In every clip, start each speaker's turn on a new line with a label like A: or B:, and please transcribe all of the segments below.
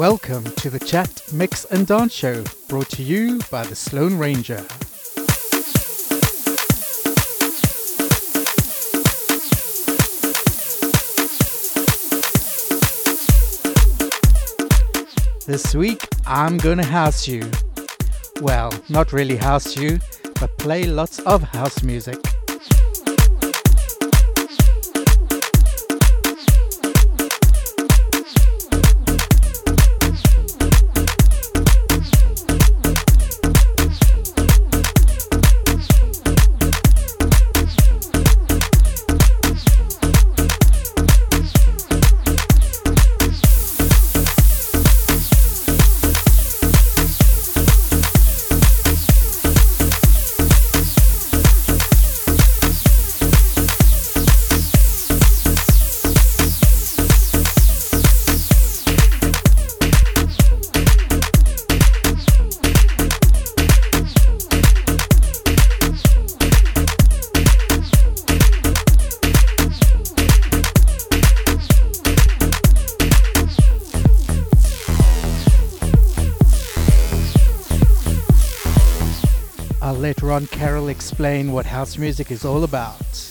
A: Welcome to the Chat, Mix and Dance Show, brought to you by the Sloan Ranger. This week I'm gonna house you. Well, not really house you, but play lots of house music. Explain what house music is all about.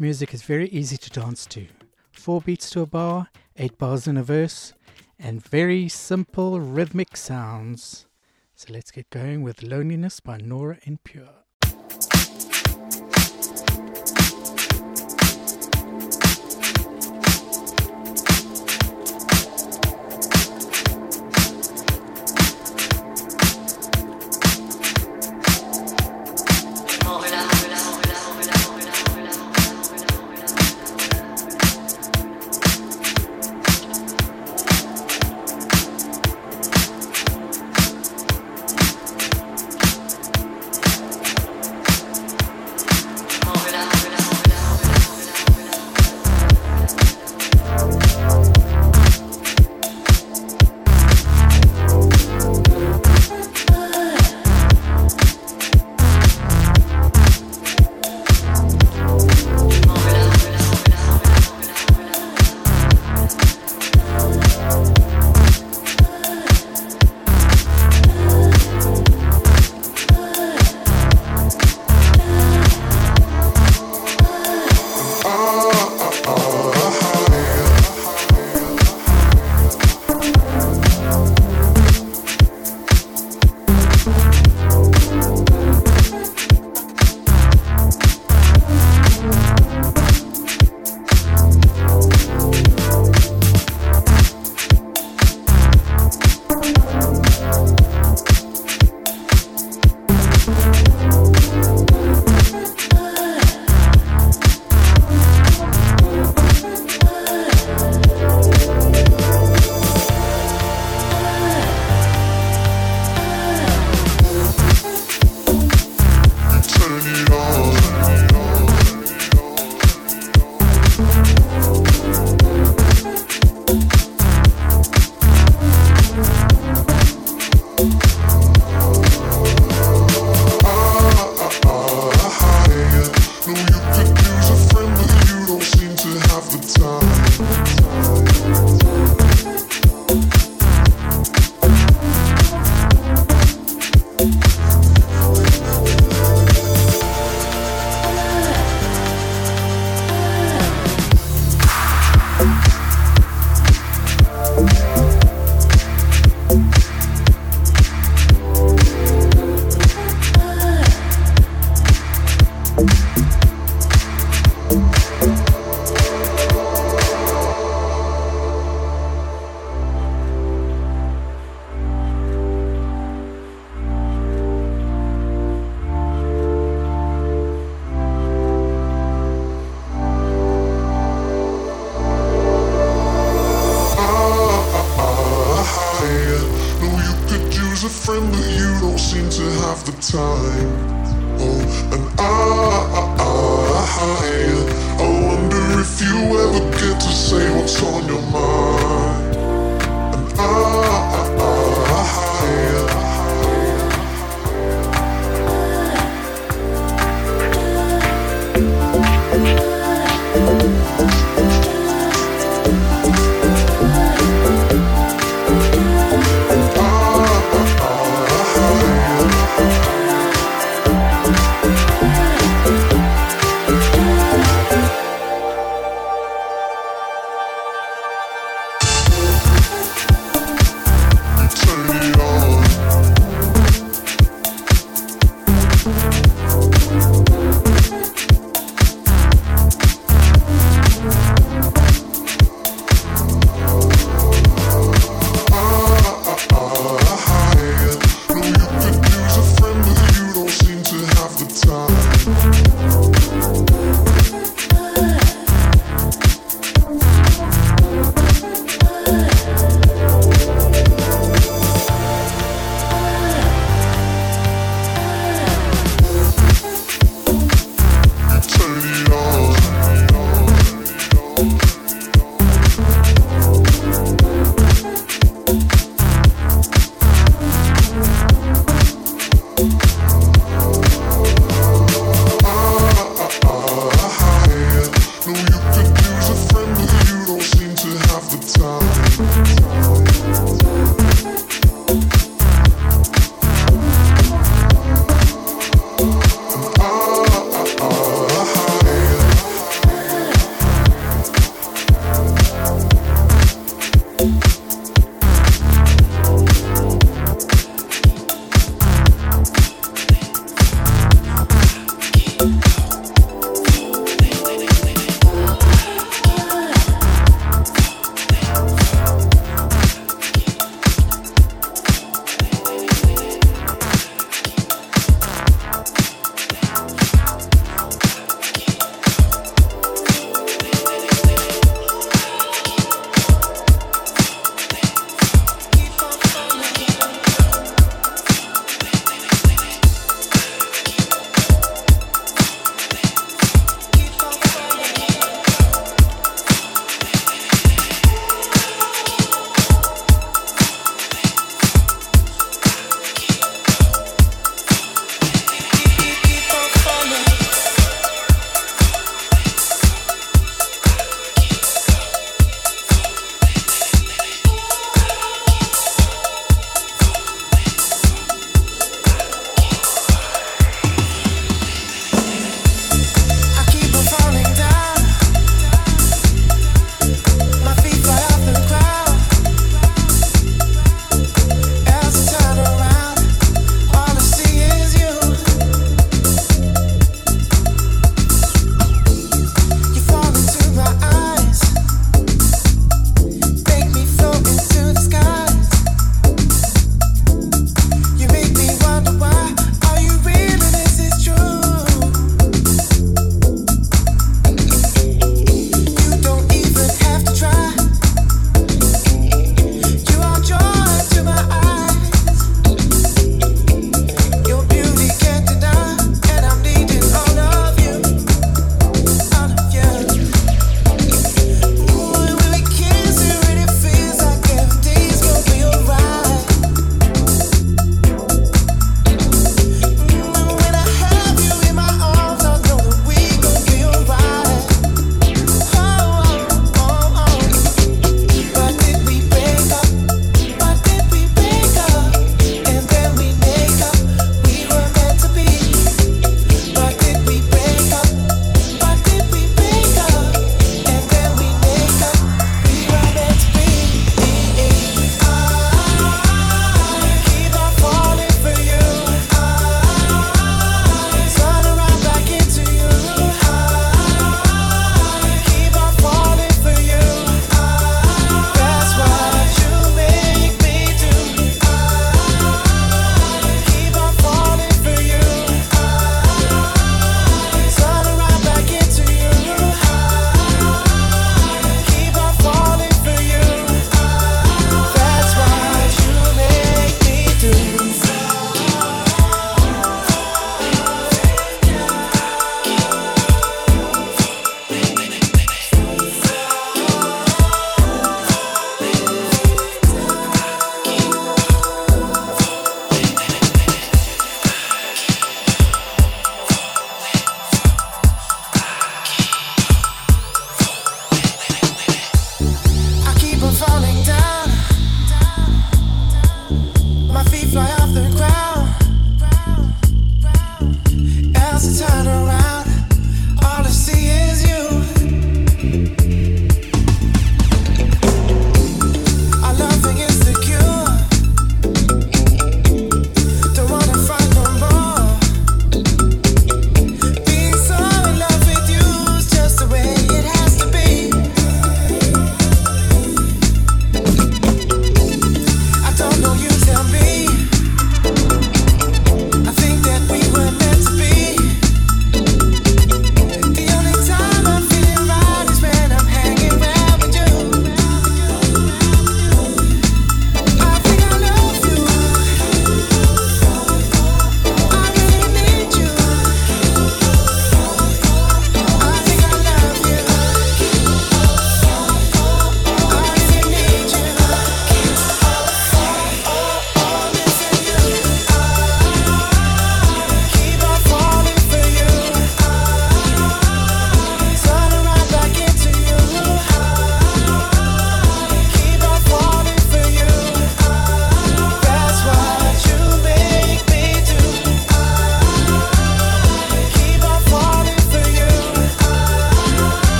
B: Music is very easy to dance to. Four beats to a bar, eight bars in a verse, and very simple rhythmic sounds. So let's get going with Loneliness by Nora En Pure.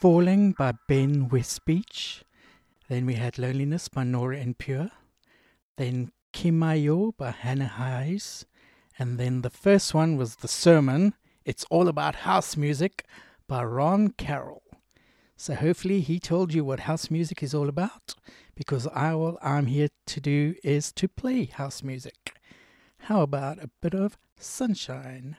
C: Falling by Ben Westbeach. Then we had Loneliness by Nora En Pure. Then Kimayo by Hannah Hayes. And then the first one was The Sermon. It's all about house music by Ron Carroll. So hopefully he told you what house music is all about because all I'm here to do is to play house music. How about a bit of sunshine?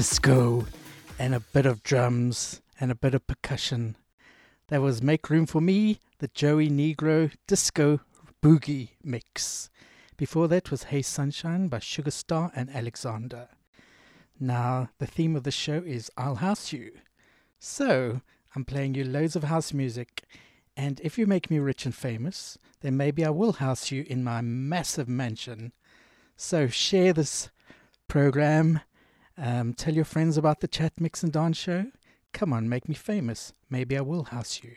B: Disco and a bit of drums and a bit of percussion. That was Make Room for Me, the Joey Negro Disco Boogie Mix. Before that was Hey Sunshine by Sugar Star and Alexander. Now, the theme of the show is I'll House You. So, I'm playing you loads of house music, and if you make me rich and famous, then maybe I will house you in my massive mansion. So, share this program um, tell your friends about the Chat Mix and Dance show. Come on, make me famous. Maybe I will house you.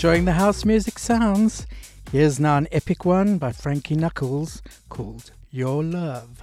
B: Enjoying the house music sounds. Here's now an epic one by Frankie Knuckles called Your Love.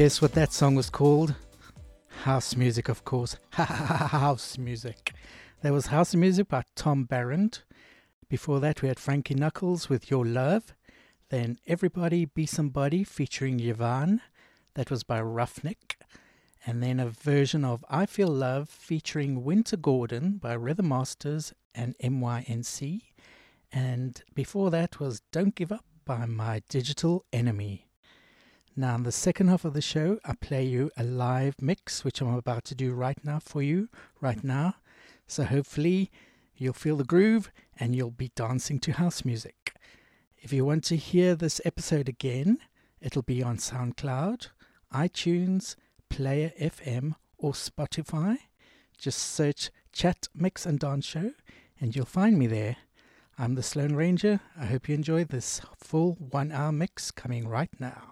B: Guess what that song was called? House music, of course. Ha ha ha house music. That was House Music by Tom Barrand. Before that, we had Frankie Knuckles with Your Love. Then Everybody Be Somebody featuring Yavahn. That was by Ruffneck. And then a version of I Feel Love featuring Wynter Gordon by Rhythm Masters and MYNC. And before that was Don't Give Up by My Digital Enemy. Now, in the second half of the show, I play you a live mix, which I'm about to do right now for you, right now. So hopefully you'll feel the groove and you'll be dancing to house music. If you want to hear this episode again, it'll be on SoundCloud, iTunes, Player FM, or Spotify. Just search Chat Mix and Dance Show and you'll find me there. I'm the Sloan Ranger. I hope you enjoy this full one hour mix coming right now.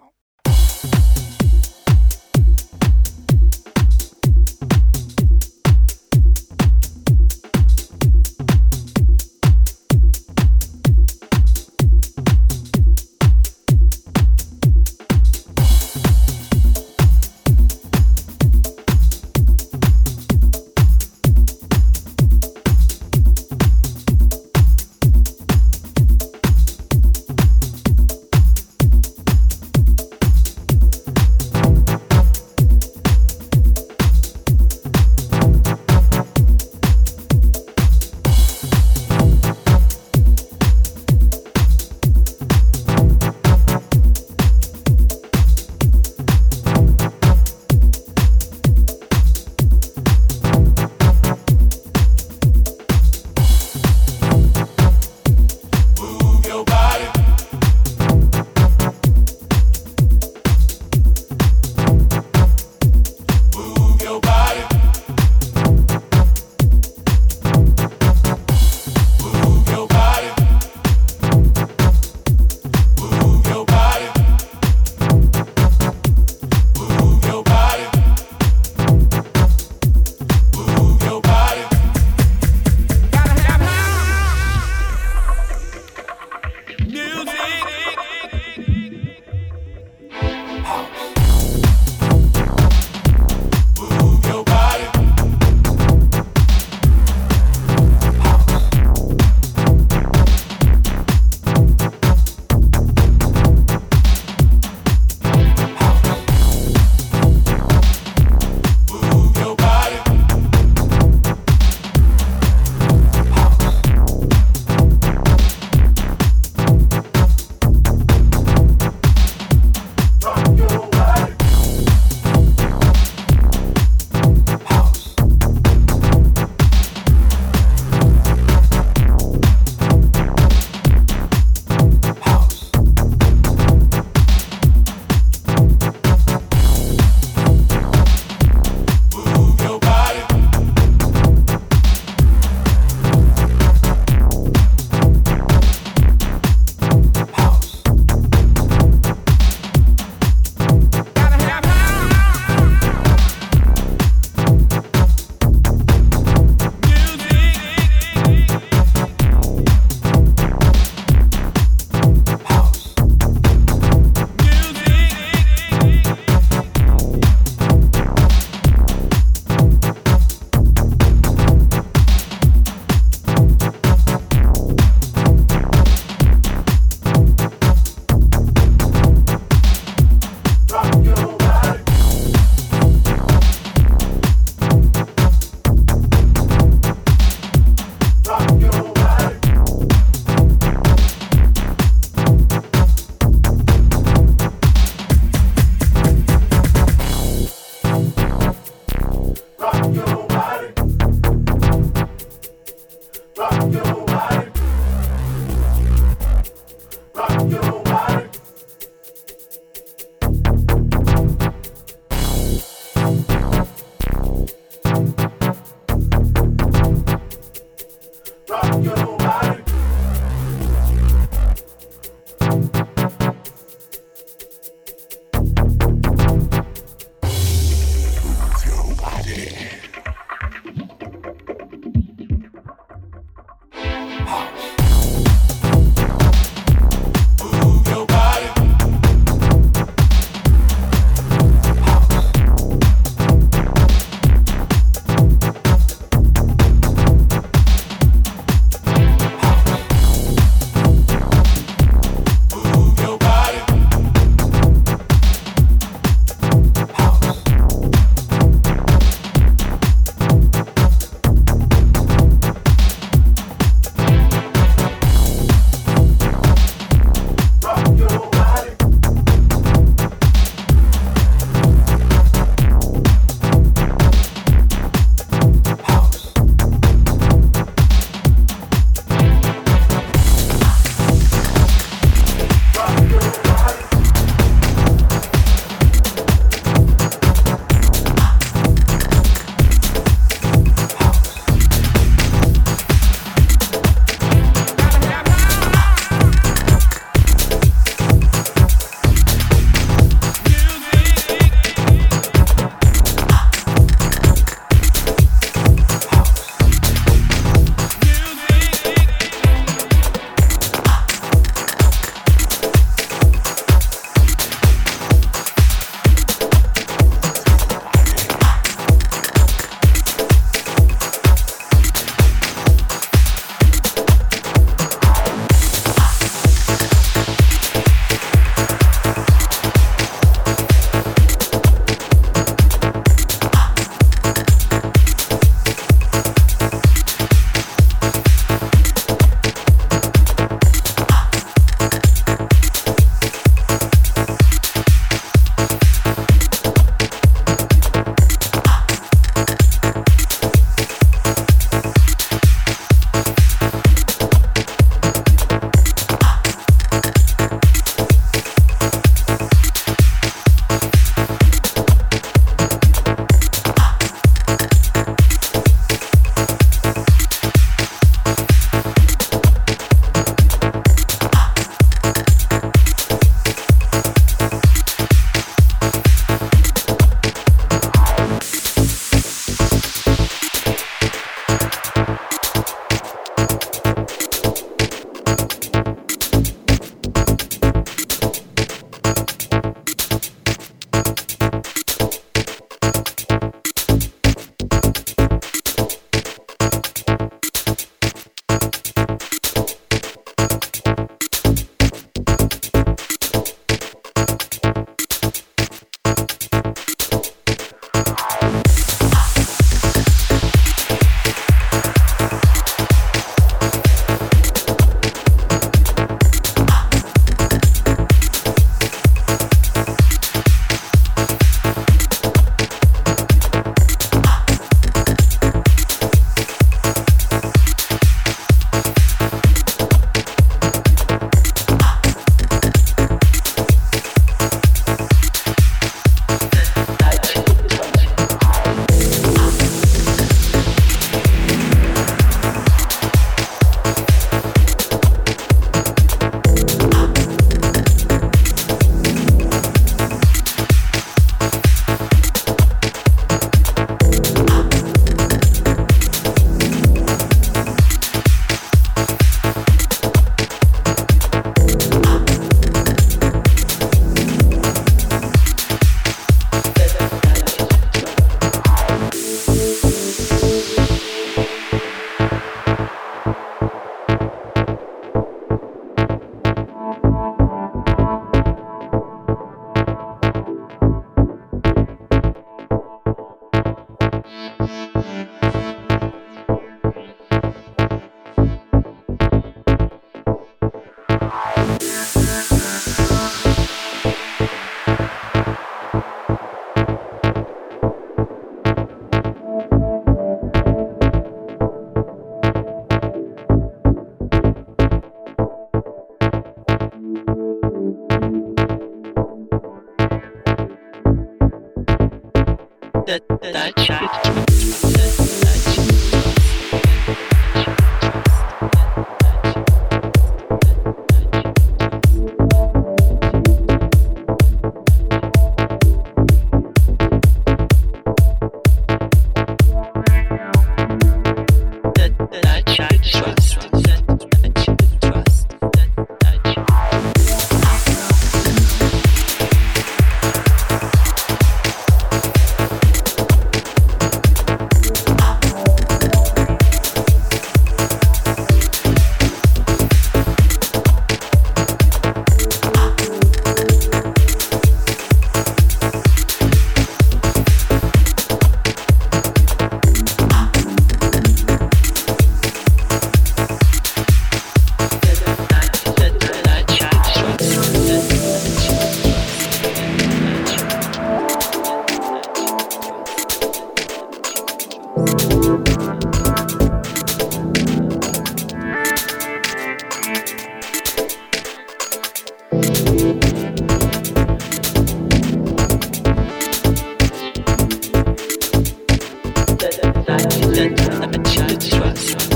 D: For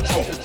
D: those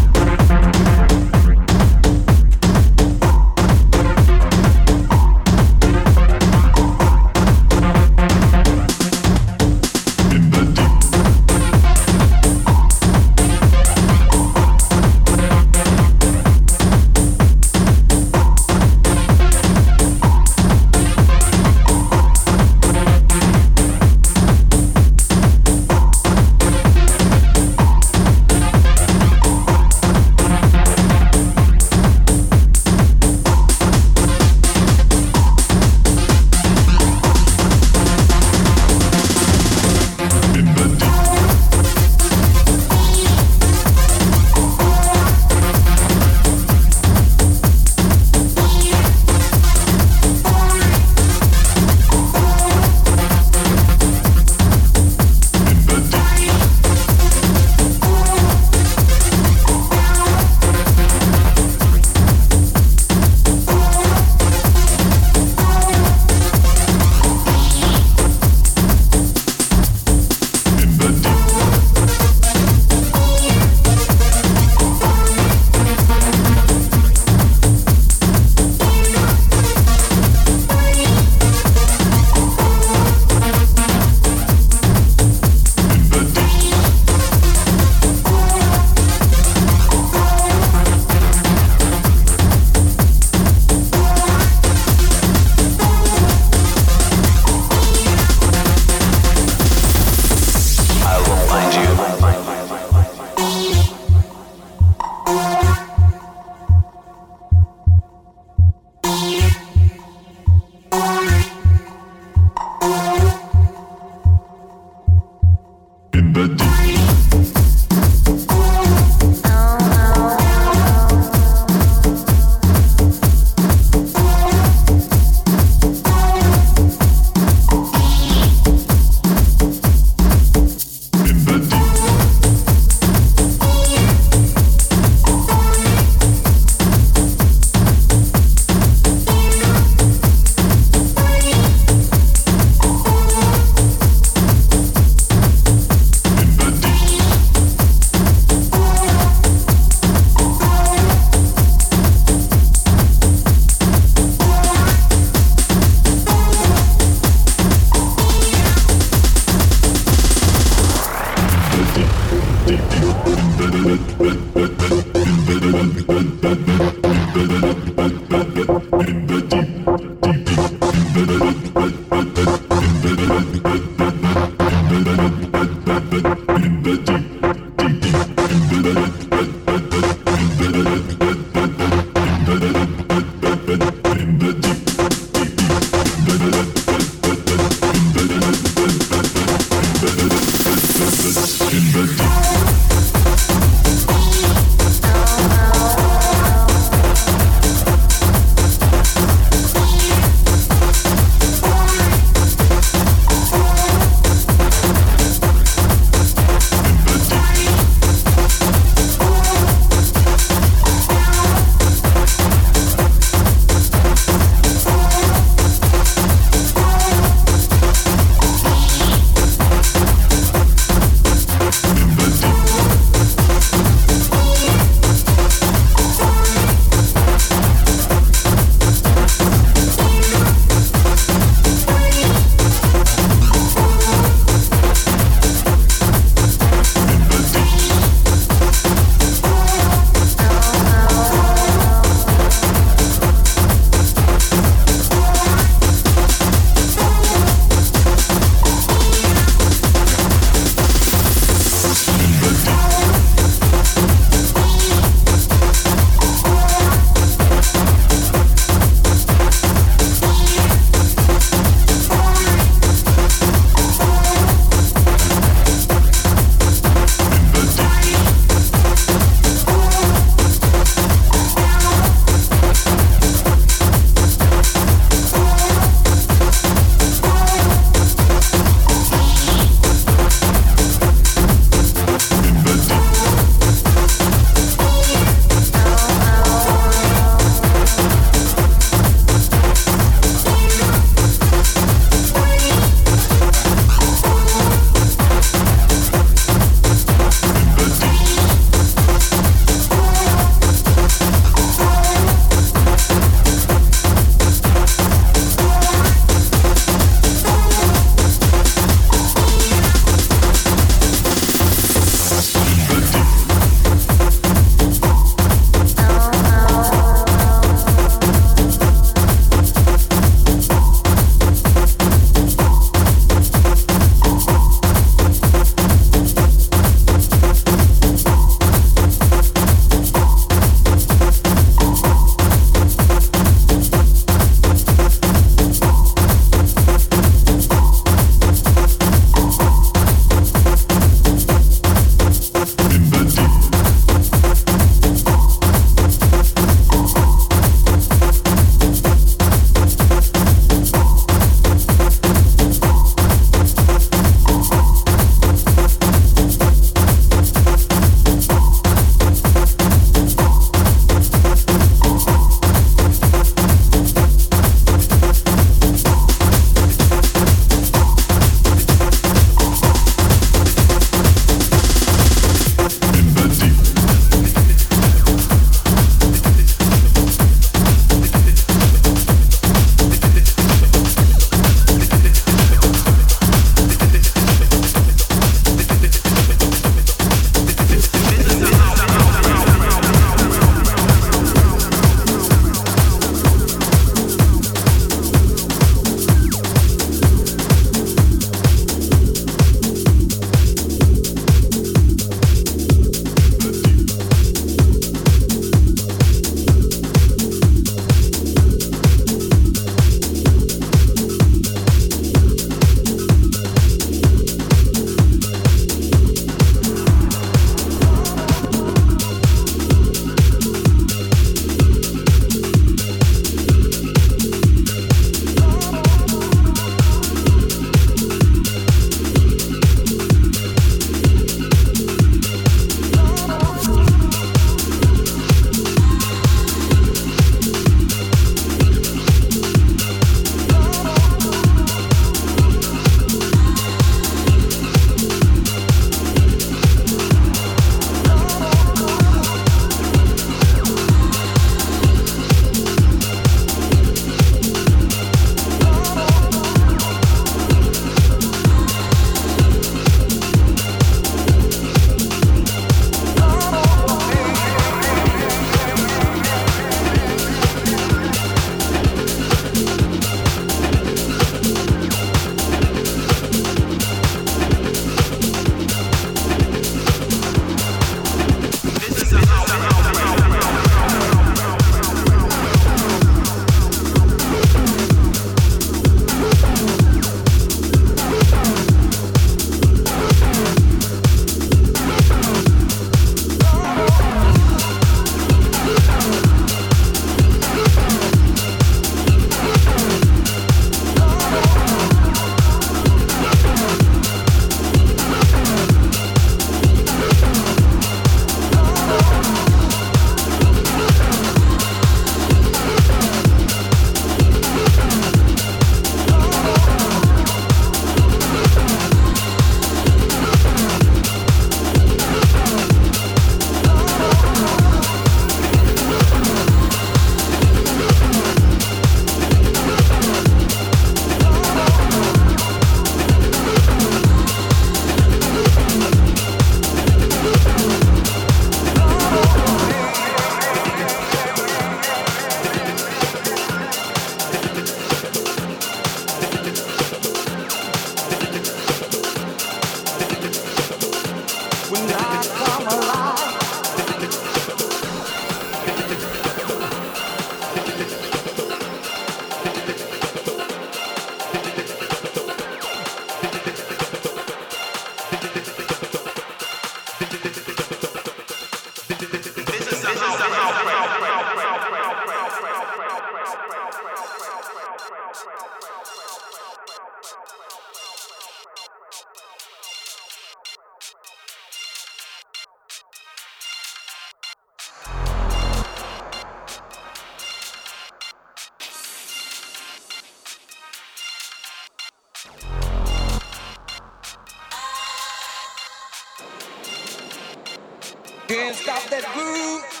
E: that groove.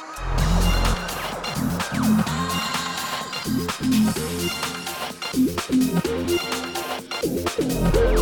E: Thank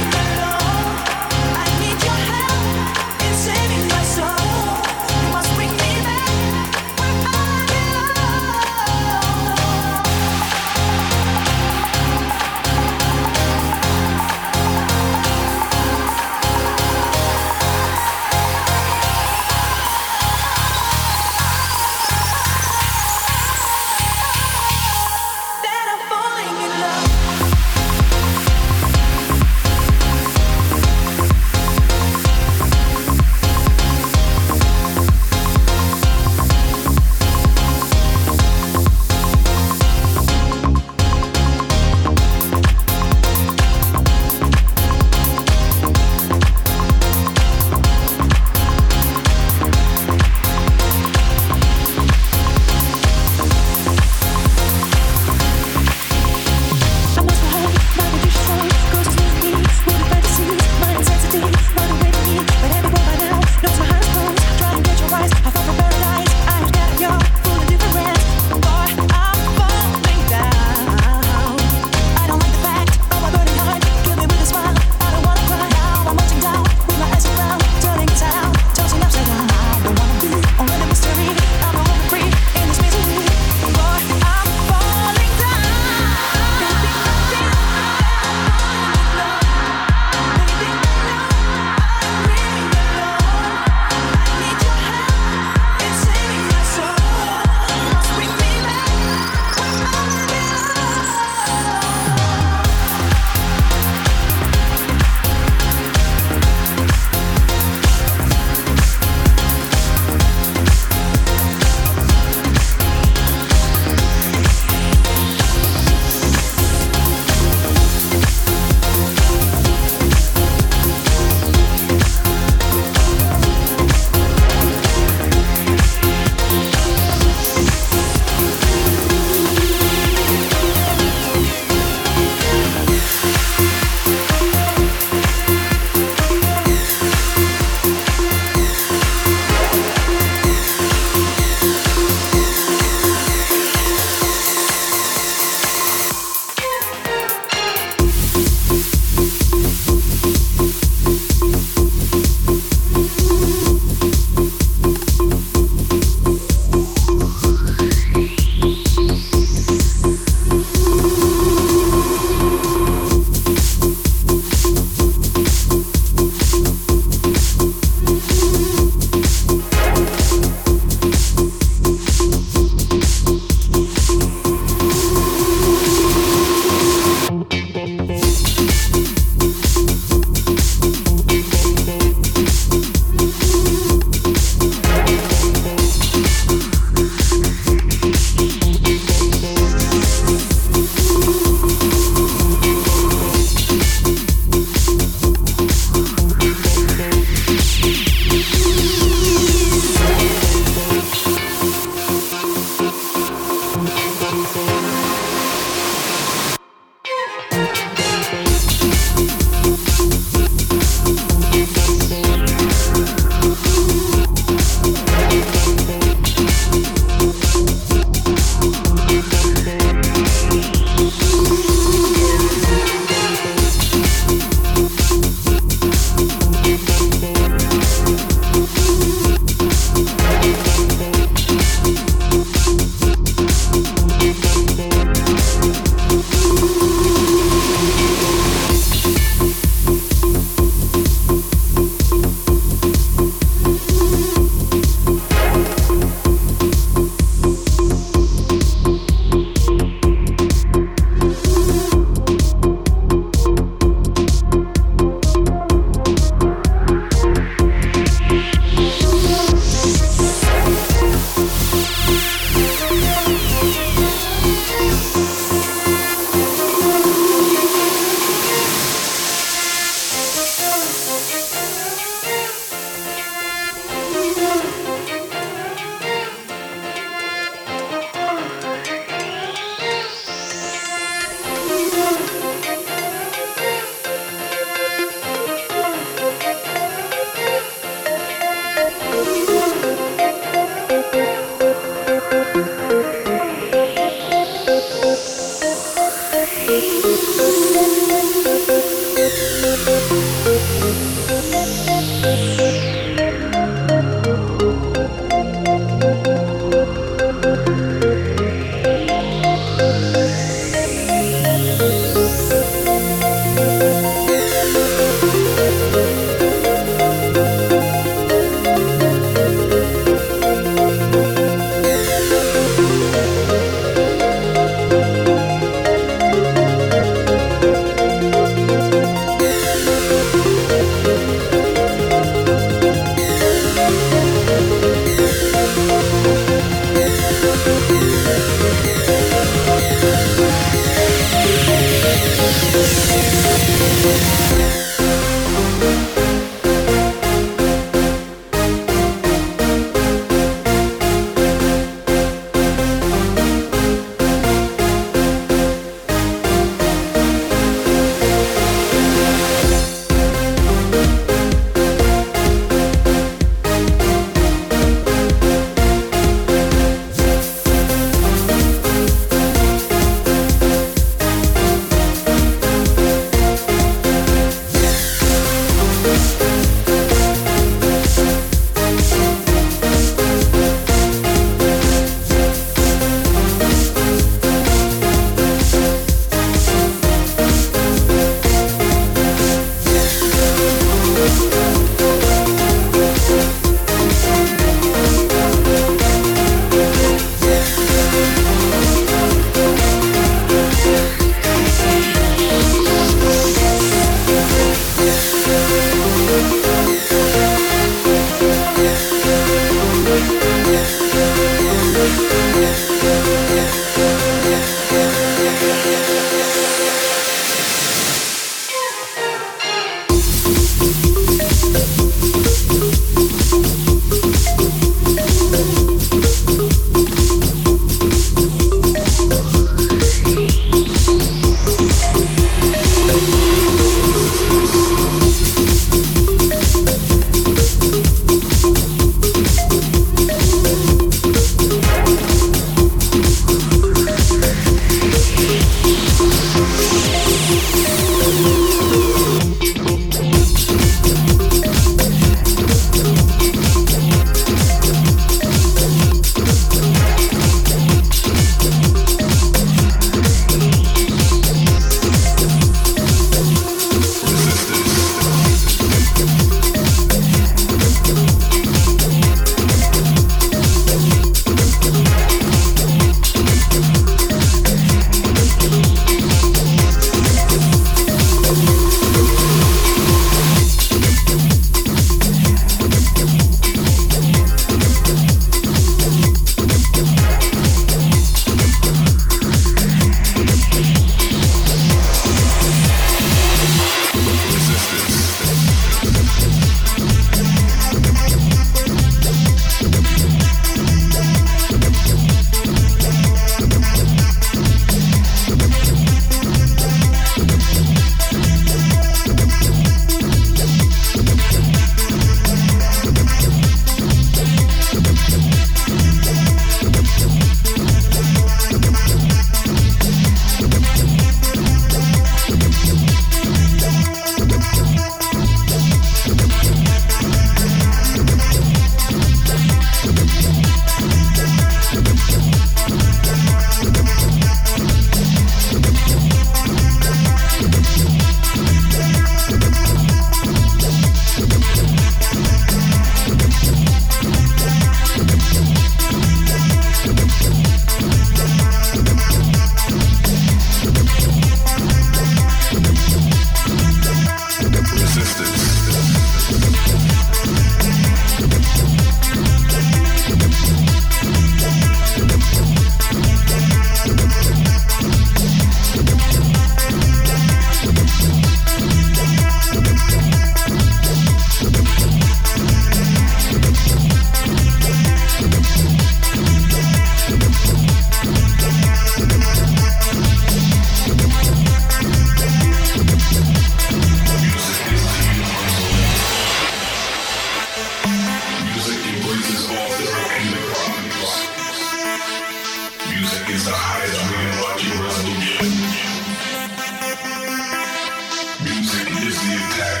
B: music.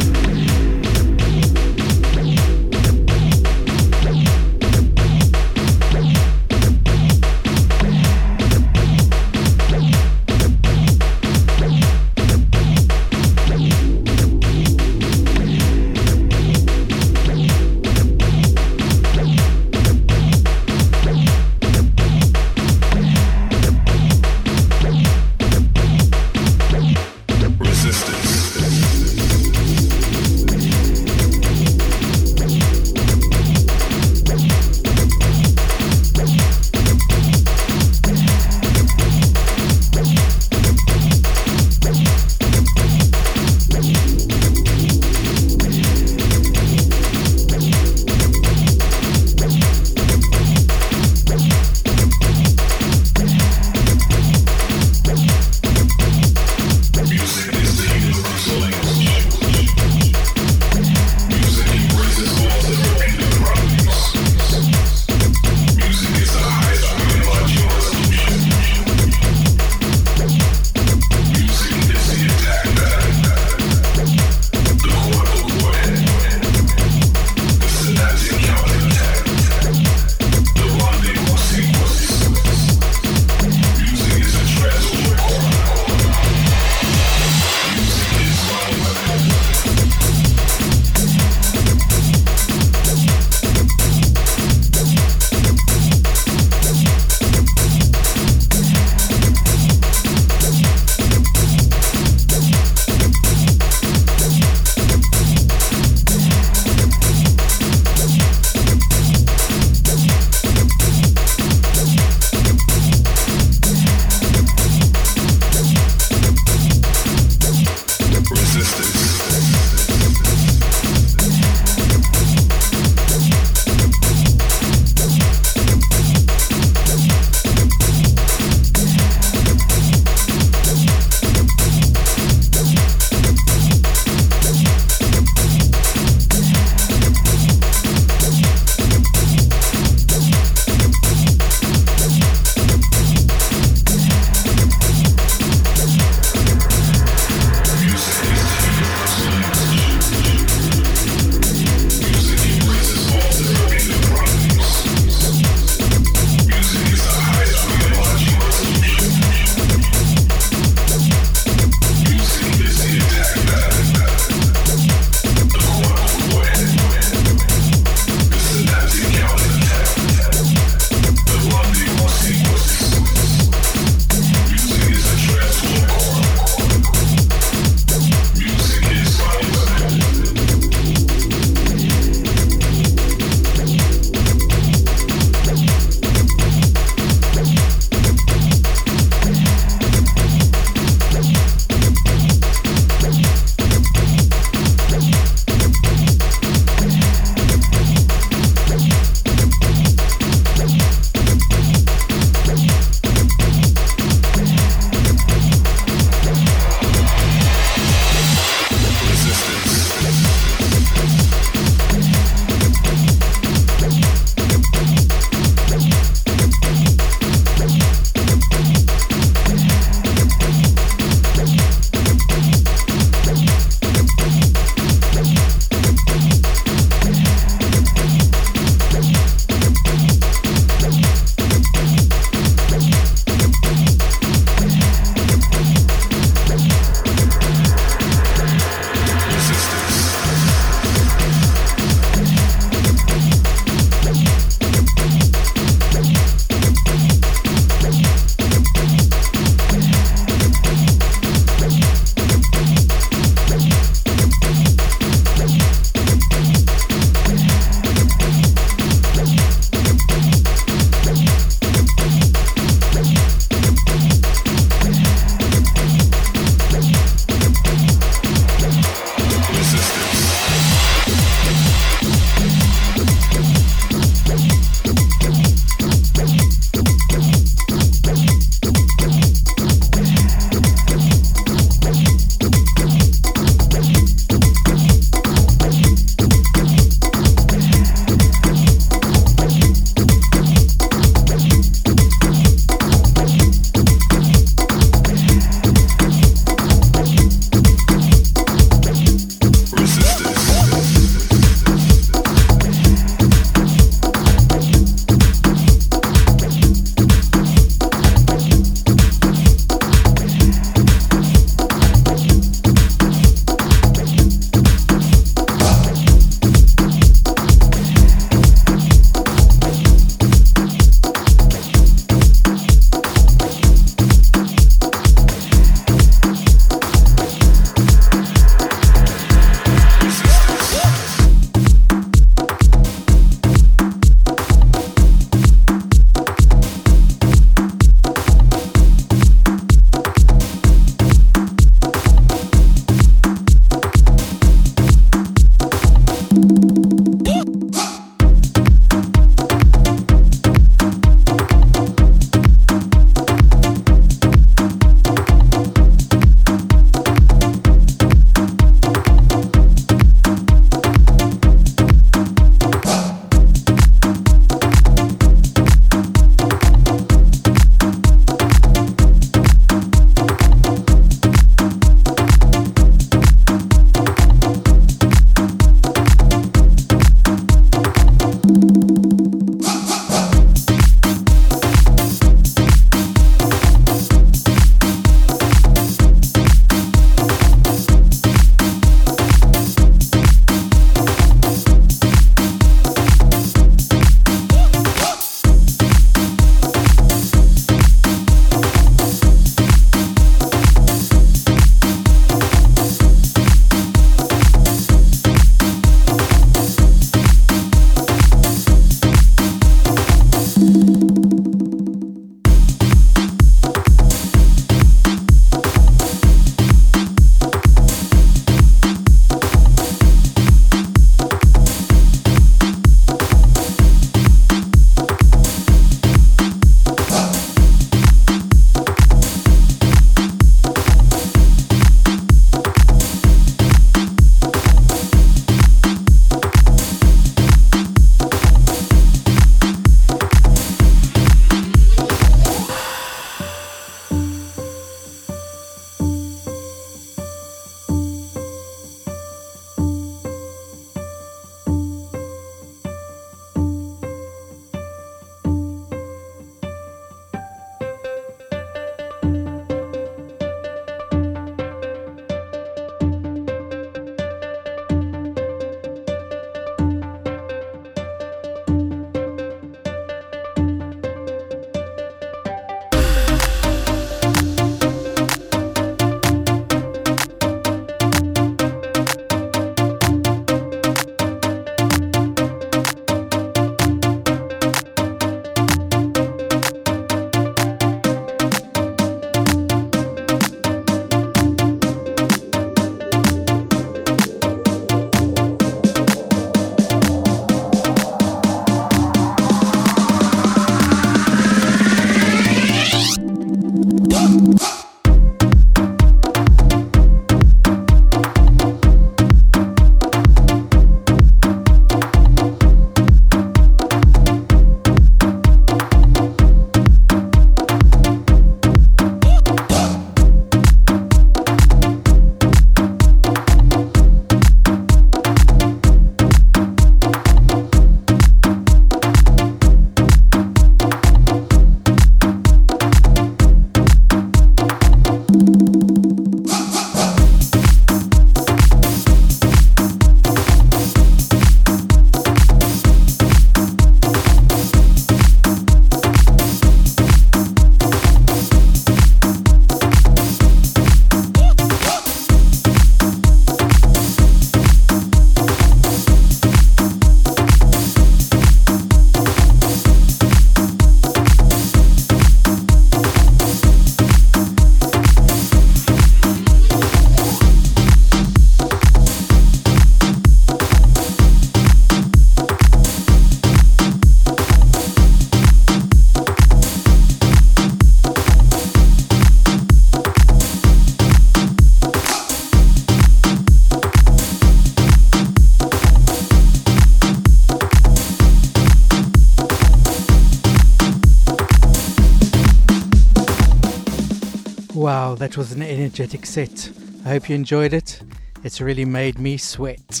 B: That was an energetic set. I hope you enjoyed it. It's really made me sweat.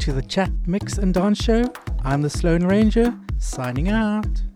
B: To the Chat Mix and Dance Show. I'm the Sloan Ranger, signing out.